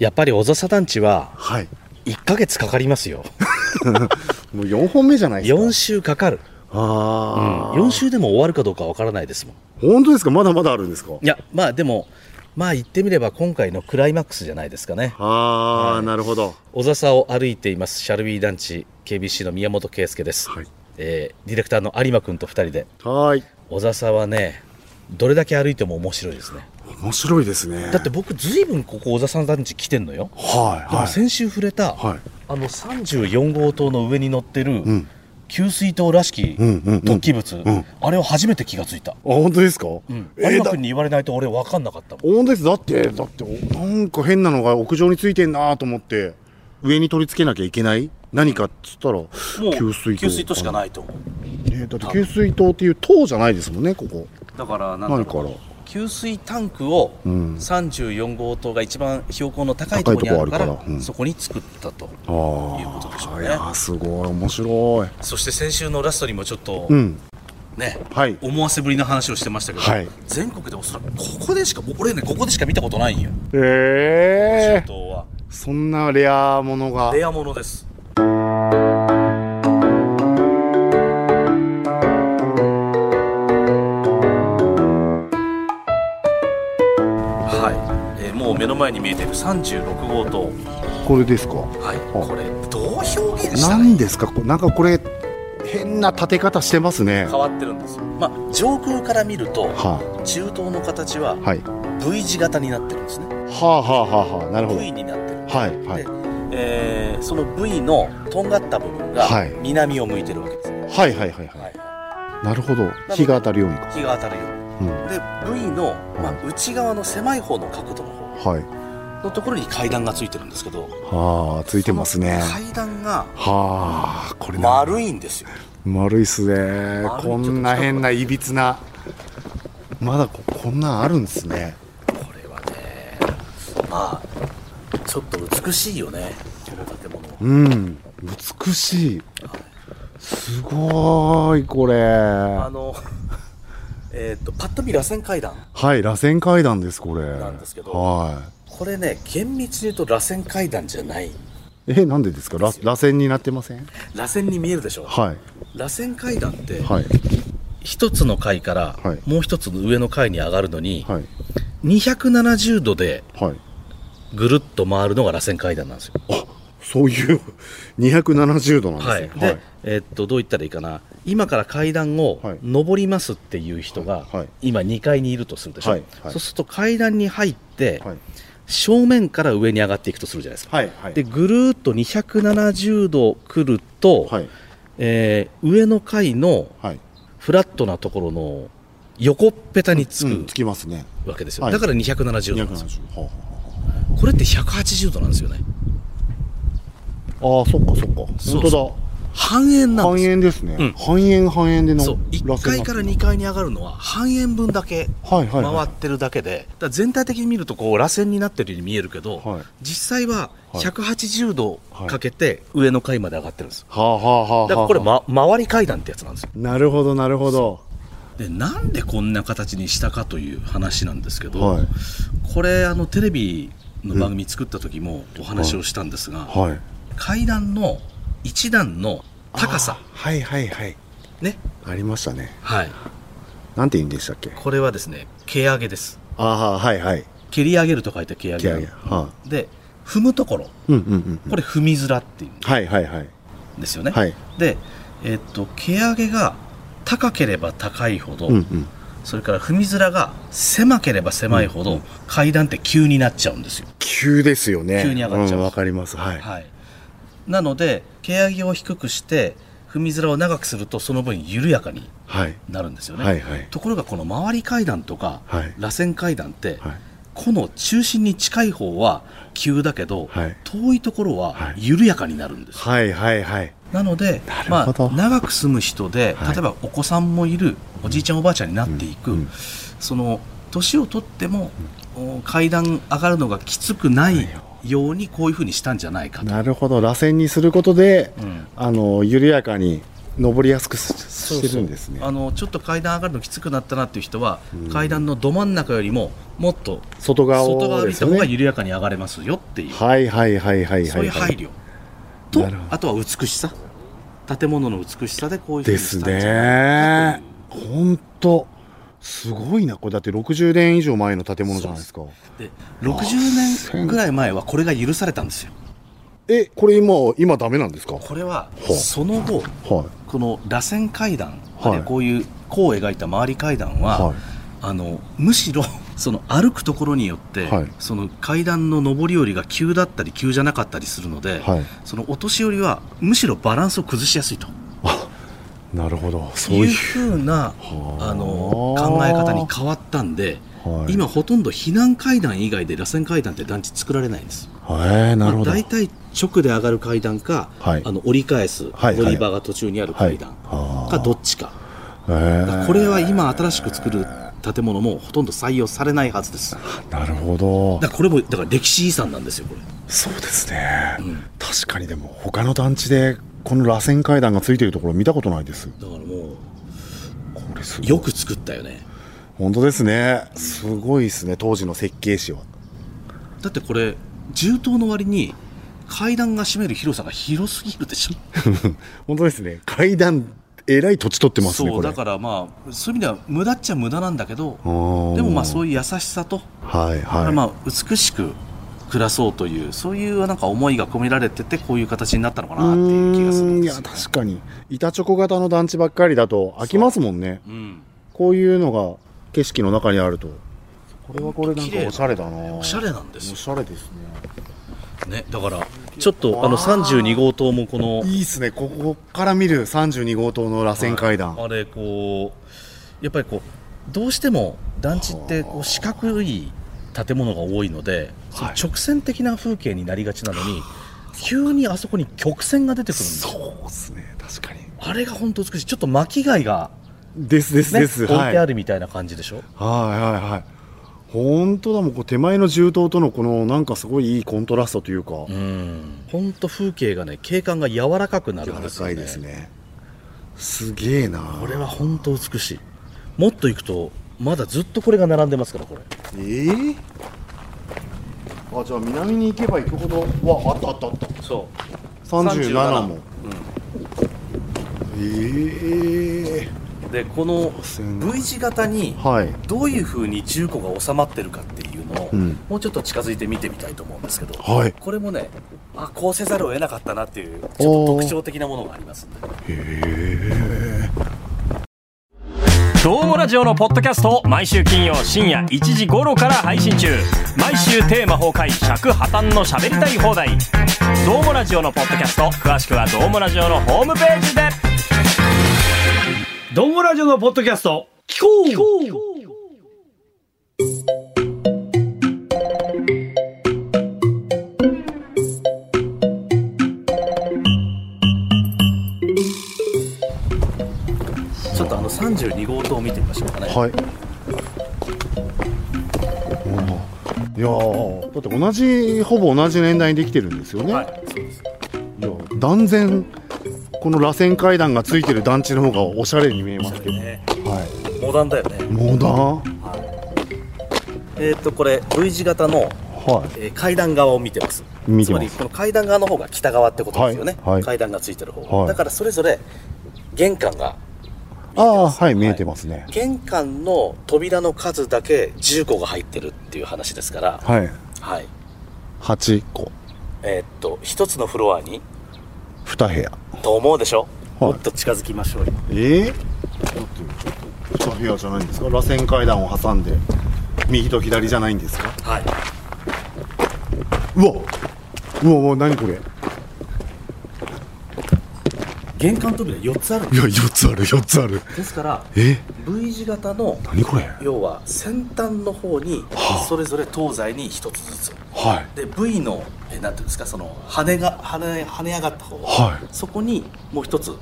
やっぱり小笹団地ははい。1ヶ月かかりますよ。もう4本目じゃないですか。4週かかる、うん、ああ、4週でも終わるかどうかわからないですもん。本当ですか？まだまだあるんですか？いやまあでもまあ言ってみれば今回のクライマックスじゃないですかね。ああ、はい。なるほど。小笹を歩いていますシャルビー団地 KBC の宮本圭介です、はい。えーディレクターの有馬君と2人で。はーい。小笹はねどれだけ歩いても面白いですね面白いですね。だって僕ずいぶんここ小笹団地来てんのよ。はいはい。先週触れた、はい。あの34号棟の上に乗ってるん。給水塔らしきうんうんうん。突起物、ん。あれを初めて気がついた、あ本当ですか、うん、えーだ有馬君に言われないと俺分かんなかった本当です。だってだっておなんか変なのが屋上についてんなと思って上に取り付けなきゃいけない？何かっつったら給水塔。給水塔しかないと思う。えーだって給水塔っていう塔じゃないですもんねここ。だからなん給水タンクをうん。34号棟が一番標高の高いところにあるからそこに作ったとあいうことでしょうね。あすごい。面白い。そして先週のラストにもちょっとうん。ね、はい。思わせぶりな話をしてましたけど、はい。全国でおそらくここでしか俺ねここでしか見たことないんよ。え東は。そんなレアものが。レアものです目の前に見えている36号棟。これですか？はい。あ。これどう表現したらいない？んですか？こなんかこれ変な立て方してますね。変わってるんですよ。まあ上空から見るとは中東の形ははい。V 字型になってるんですね。はあはあはあはあ。なるほど。V になってる。はいはい。で、えーその V のとんがった部分がはい。南を向いてるわけです、はいはいはいはい。はい。なるほど。日が当たるようにか。日が当たるようにうんで V の、まあ、内側の狭い方の角度の方はい。のところに階段がついてるんですけどはあついてますね。階段がはあこれな。丸いんですよ。丸いっすね。こんな変ないびつな。まだここんなんあるんですね。これはねまあちょっと美しいよね。この建物。うん。美しい。すごいこれ。あのえっとパッと見螺旋階段。はい螺旋階段ですこれ。なんですけどはこれね厳密に言うと螺旋階段じゃない。いえなんでですか？ら螺旋になってません？螺旋に見えるでしょはい。螺旋階段ってはい。一つの階からはい。もう一つの上の階に上がるのにはい。270度ではい。ぐるっと回るのが螺旋階段なんですよ。あそういう270度なんですね。はい、で、えーっとどう言ったらいいかな。今から階段をはい。上りますっていう人がはい。今2階にいるとするでしょ、はい。はい。そうすると階段に入ってはい。正面から上に上がっていくとするじゃないですか。はい。はい。でぐるーっと270度来ると、はい。えー上の階のはい。フラットなところの横っぺたにつくうんつきますね。わけですよ、はい。だから270度なんですよ。270はこれって180度なんですよねあはあそっかそっか。本当半円だ半なんです。よ円ですね、うん。半円半円でのそう。1階から2階に上がるのは半円分だけはいはい。はい回ってるだけで、だから全体的に見るとこう螺旋になってるように見えるけど、はい。実際ははい。180度かけて上の階まで上がってるんです。よはあはあはあはあ。だからこれ、ま、回り階段ってやつなんですよ。なるほどなるほど。でなんでこんな形にしたかという話なんですけど、はい。これあのテレビの番組作った時もお話をしたんですが、はい階段の一段の高さ。あーはいはいはい。ね。ありましたね。はい。なんて言うんでしたっけ？これはですね蹴上げです。ああはいはい。蹴り上げると書いて蹴上げ蹴上げはで踏むところ。うんうんうんこれ踏みづらっていう。んはいはいはい。ですよね、はい。でえっと蹴上げが高ければ高いほど、うんうん。それから踏みづらが狭ければ狭いほど、階段って急になっちゃうんですよ。急ですよね。急に上がっちゃううんわかります。はい。はい、なので蹴上げを低くして踏みづらを長くするとその分緩やかにはい。なるんですよね、はいはい。ところがこの回り階段とか、はい。螺旋階段って、はい。この中心に近い方は急だけど、はい。遠いところははい。緩やかになるんです、はいはいはい。なのでまあ、長く住む人で、はい。例えばお子さんもいるおじいちゃんおばあちゃんになっていく、うん。うんその年を取っても、お階段上がるのがきつくないようにこういうふうにしたんじゃないかと。なるほど。螺旋にすることでうん。あの緩やかに登りやすくししてるんですね。あのちょっと階段上がるのきつくなったなっていう人は、階段のど真ん中よりももっと外側外側を歩いた方が緩やかに上がれますよっていう、はいはいはいはいそうはい。いうはい配慮。とあとは美しさ。建物の美しさでこういうふうにですしたんじゃないね。本当すごいなこれ。だって60年以上前の建物じゃないですか。で60年ぐらい前はこれが許されたんですよ。えこれ今今ダメなんですか？はこれはその後い。この螺旋階段、はい。こういう弧を描いた回り階段は、はい。あのむしろ その歩くところによって、はい。その階段の上り下りが急だったり急じゃなかったりするので、はいそのお年寄りはむしろバランスを崩しやすいとなるほど。そういう。ふうなはあ。あの考え方に変わったんで、はい。今ほとんど避難階段以外で螺旋階段って団地作られないんです。へえなるほど。まあ大体直で上がる階段か、はい。あの折り返すはい乗り場が途中にある階段はい。かどっちか、これは今新しく作る建物もほとんど採用されないはずです。だ なるほど。からこれもだから歴史遺産なんですよこれ。そうですね、ん。確かにでも他の団地でこの螺旋階段がついてるところ見たことないです。だからもこれすごい。うよく作ったよね。本当ですね。すごいですね当時の設計士は。だってこれ重棟の割に階段が占める広さが広すぎるでしょ。本当ですね。階段えらい土地取ってますねこれ。そうだからまあそういう意味では無駄っちゃ無駄なんだけどでもまあそういう優しさと、はいはい、まあ美しく暮らそうというそういうなんか思いが込められててこういう形になったのかなっていう気がするんいやんですよ確かに。板チョコ型の団地ばっかりだと飽きますもんね。うん。こういうのが景色の中にあると。これはこれなん綺麗かおしゃれだな。おしゃれなんですよ。おしゃれですね。ね、だからちょっとあの32号棟もこのいいですね。ここから見る32号棟の螺旋階段、あれこうやっぱりこうどうしても団地ってこう四角い建物が多いので、はい。直線的な風景になりがちなのに急にあそこに曲線が出てくるんですよ。そうですね。確かに。あれが本当美しい。ちょっと巻き貝が、ですですね、です、置いてあはいるみたいな感じでしょ、はいはいはい本当だもんこう手前の銃刀とのこのなんかすごいいいコントラストというか、うん。本当風景がね景観が柔らかくなるん柔らですよね。かいですね。すげえな。これは本当美しい。もっと行くとまだずっとこれが並んでますからこれ。ええあじゃあ南に行けば行くほど。わあったあったあった。そう。37も。ええ。でこの線 V 字型にはい。どういうふうに重個が収まってるかっていうのを、うん。もうちょっと近づいて見てみたいと思うんですけど、はい。これもねあこうせざるを得なかったなっていうちょっと特徴的なものがありますんでどうもラジオのポッドキャストを毎週金曜深夜1時頃から配信中。毎週テーマ崩壊尺破綻の喋りたい放題。どうもラジオのポッドキャスト詳しくはどうもラジオのホームページで。どんごラジオのポッドキャスト聞こう32号棟を見てみましょうかね、はい。いやーだって同じほぼ同じ年代にできてるんですよね、はいそうです。いや断然この螺旋階段がついてる団地の方がおしゃれに見えますけど、ね。はモダンだよね。い、モダン。えーっとこれ V 字型の、はい。えー階段側を見てます。見てます。つまりこの階段側の方が北側ってことですよね、はい。はい。階段がついてる方、はい。だからそれぞれ玄関がああはい見えてますね。玄関の扉の数だけ10個が入ってるっていう話ですから、はい、はい。8個。えーっと一つのフロアに2部屋。と思うでしょ、はい。もっと近づきましょうよ。ええだって2部屋じゃないんですか？螺旋階段を挟んで右と左じゃないんですか？はい。うわうわうわ何これ？い玄関扉4つあるんでや4つある4つある。すですからえ？V 字型の何これ？要は先端の方にはあ。それぞれ東西に1つずつ。はい。で V のえなんていうんですかその羽が羽跳ね上がった方、はい。そこにもう1つ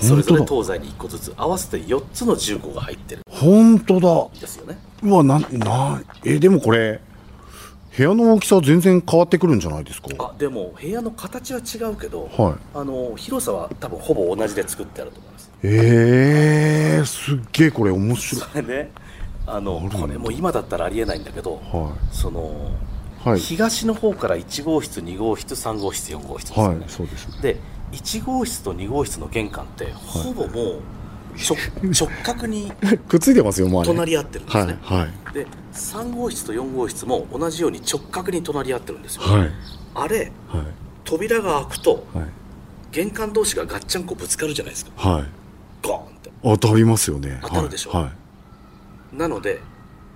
それぞれ東西に1個ずつ合わせて4つの重個が入ってる。本当だ。んですよね。うわななえでもこれ部屋の大きさは全然変わってくるんじゃないですか？あでも部屋の形は違うけど、はい。あの広さは多分ほぼ同じで作ってあると思います。ええー、すっげえこれ面白い。そ れねあのこれもう今だったらありえないんだけど、はその、いはい。東の方から1号室2号室3号室4号室ですよね、はいそうです。ねで1号室と2号室の玄関ってほぼもう直直角に くっついてますよもうあれ。隣り合ってるんですはいね、はい。で3号室と4号室も同じように直角に隣り合ってるんですよ、はい。あれはい。扉が開くとはい。玄関同士がガッチャンコぶつかるじゃないですか。はい。ゴーンって。当たりますよね。当たるでしょ？はい、はい。なので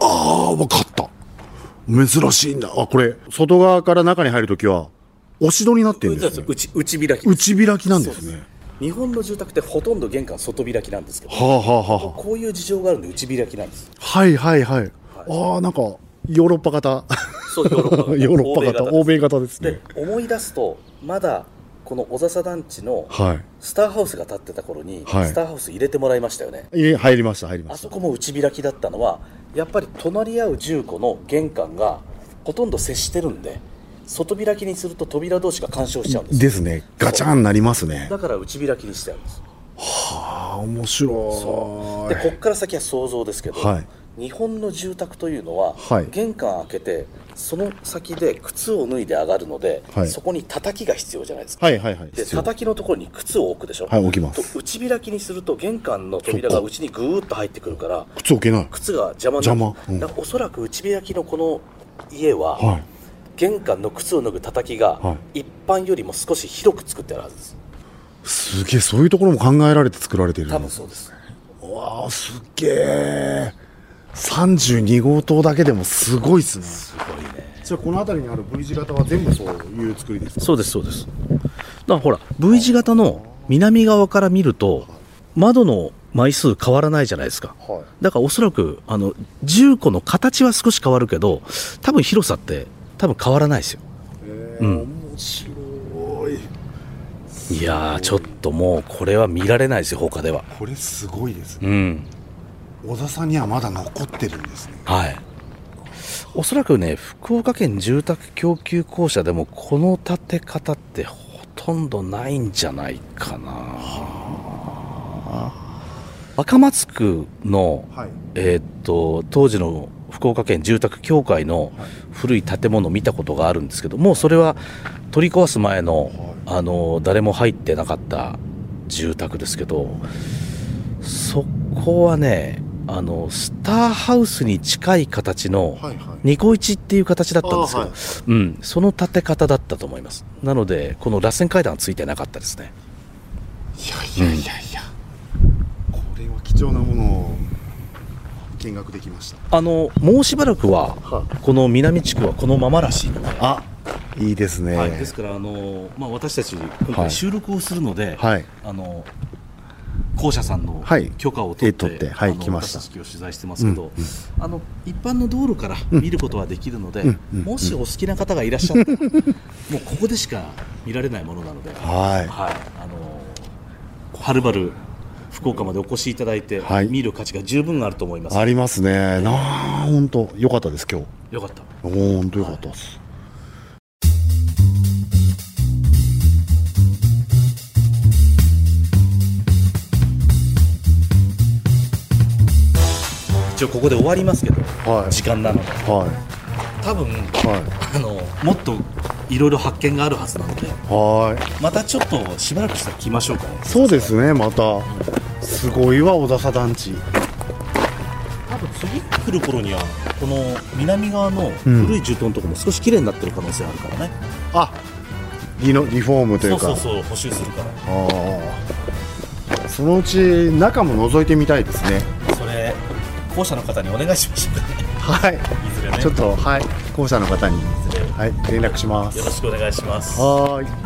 ああ分かった。珍しいんだ。あこれ外側から中に入るときは押し戸になってるんですね内内開き。内開きなんですね日本の住宅ってほとんど玄関外開きなんですけどはあはあはあ。はこういう事情があるんで内開きなんです。あはいはい。はい。ああなんかヨーロッパ型。そうヨーロッパヨーロッパ型 欧米型ですでね。思い出すとまだこの小笹団地のはスターハウスが建ってた頃に、はい。スターハウス入れてもらいましたよね。いえ入りました入りまあそしたこも内開きだったのはやっぱり隣り合う住戸の玄関がほとんど接してるんで外開きにすると扉同士が干渉しちゃうんですですね。ガチャンなりますね。だから内開きにしてあるんです。ああ面白い。でこっから先は想像ですけど、はい。日本の住宅というのは、はい。玄関開けてその先で靴を脱いで上がるので、はい。そこに叩きが必要じゃないですか。はいはいはい。で叩きのところに靴を置くでしょ、はい置きます。と内開きにすると玄関の扉が内にぐーっと入ってくるから靴置けない。靴が邪魔になる。邪魔。うん。だからおそらく内開きのこの家は、はい玄関の靴を脱ぐ叩きが、は一般よりも少し広く作ってあるはずです。すげえそういうところも考えられて作られてる多分そうです。わあすっげえ32号棟だけでもすごいっすね。すごいね。じゃあこの辺りにある V 字型は全部そういう作りですか？そうですそうです。だからほら V 字型の南側から見ると窓の枚数変わらないじゃないですか。はい。だからおそらくあの10個の形は少し変わるけど多分広さって多分変わらないですよ。えーうん。面白い。いやーちょっともうこれは見られないですよ他では。これすごいですね。うん。小田さんにはまだ残ってるんですね。はい。おそらくね福岡県住宅供給公社でもこの建て方ってほとんどないんじゃないかな。若松区の、はい。えーっと当時の福岡県住宅協会の古い建物を見たことがあるんですけどもうそれは取り壊す前のあの誰も入ってなかった住宅ですけどそこはねあのスターハウスに近い形のニコイチっていう形だったんですけど、あはい。うん、その建て方だったと思います。なのでこの螺旋階段はついてなかったですね。いやいやいやいや、これは貴重なものを見学できました。あのもうしばらくははこの南地区はこのままらしいあいいですね。はい、ですからあの、まあ、私たち今はい。回収録をするので、はい。あの校舎さんのはい。許可を取って,、え取ってはいあの来ました。私たち今日取材してますけど、うんあの一般の道路から見ることはできるので、うんうん。もしお好きな方がいらっしゃったら、もうここでしか見られないものなので、はい。はい、あのはるばる福岡までお越しいただいて、はい。見る価値が十分あると思います。ありますね。なあ本当良かったです今日。よかった。本当良かったです、一応ここで終わりますけど、はい。時間なので、は多分い。はあのもっといろいろ発見があるはずなので、いはい。またちょっとしばらくしたら来ましょうかね。そうですねまたすごいわ小笹団地。多分次来る頃にはこの南側の古い住棟のところも少し綺麗になってる可能性あるからね。あリノリフォームというか。そうそうそう補修するから。ああそのうち中も覗いてみたいですね。それ校舎の方にお願いしましょうかね。はい。いずれね。ちょっとはい。校舎の方にいずれ。はい。連絡します。よろしくお願いします。はーい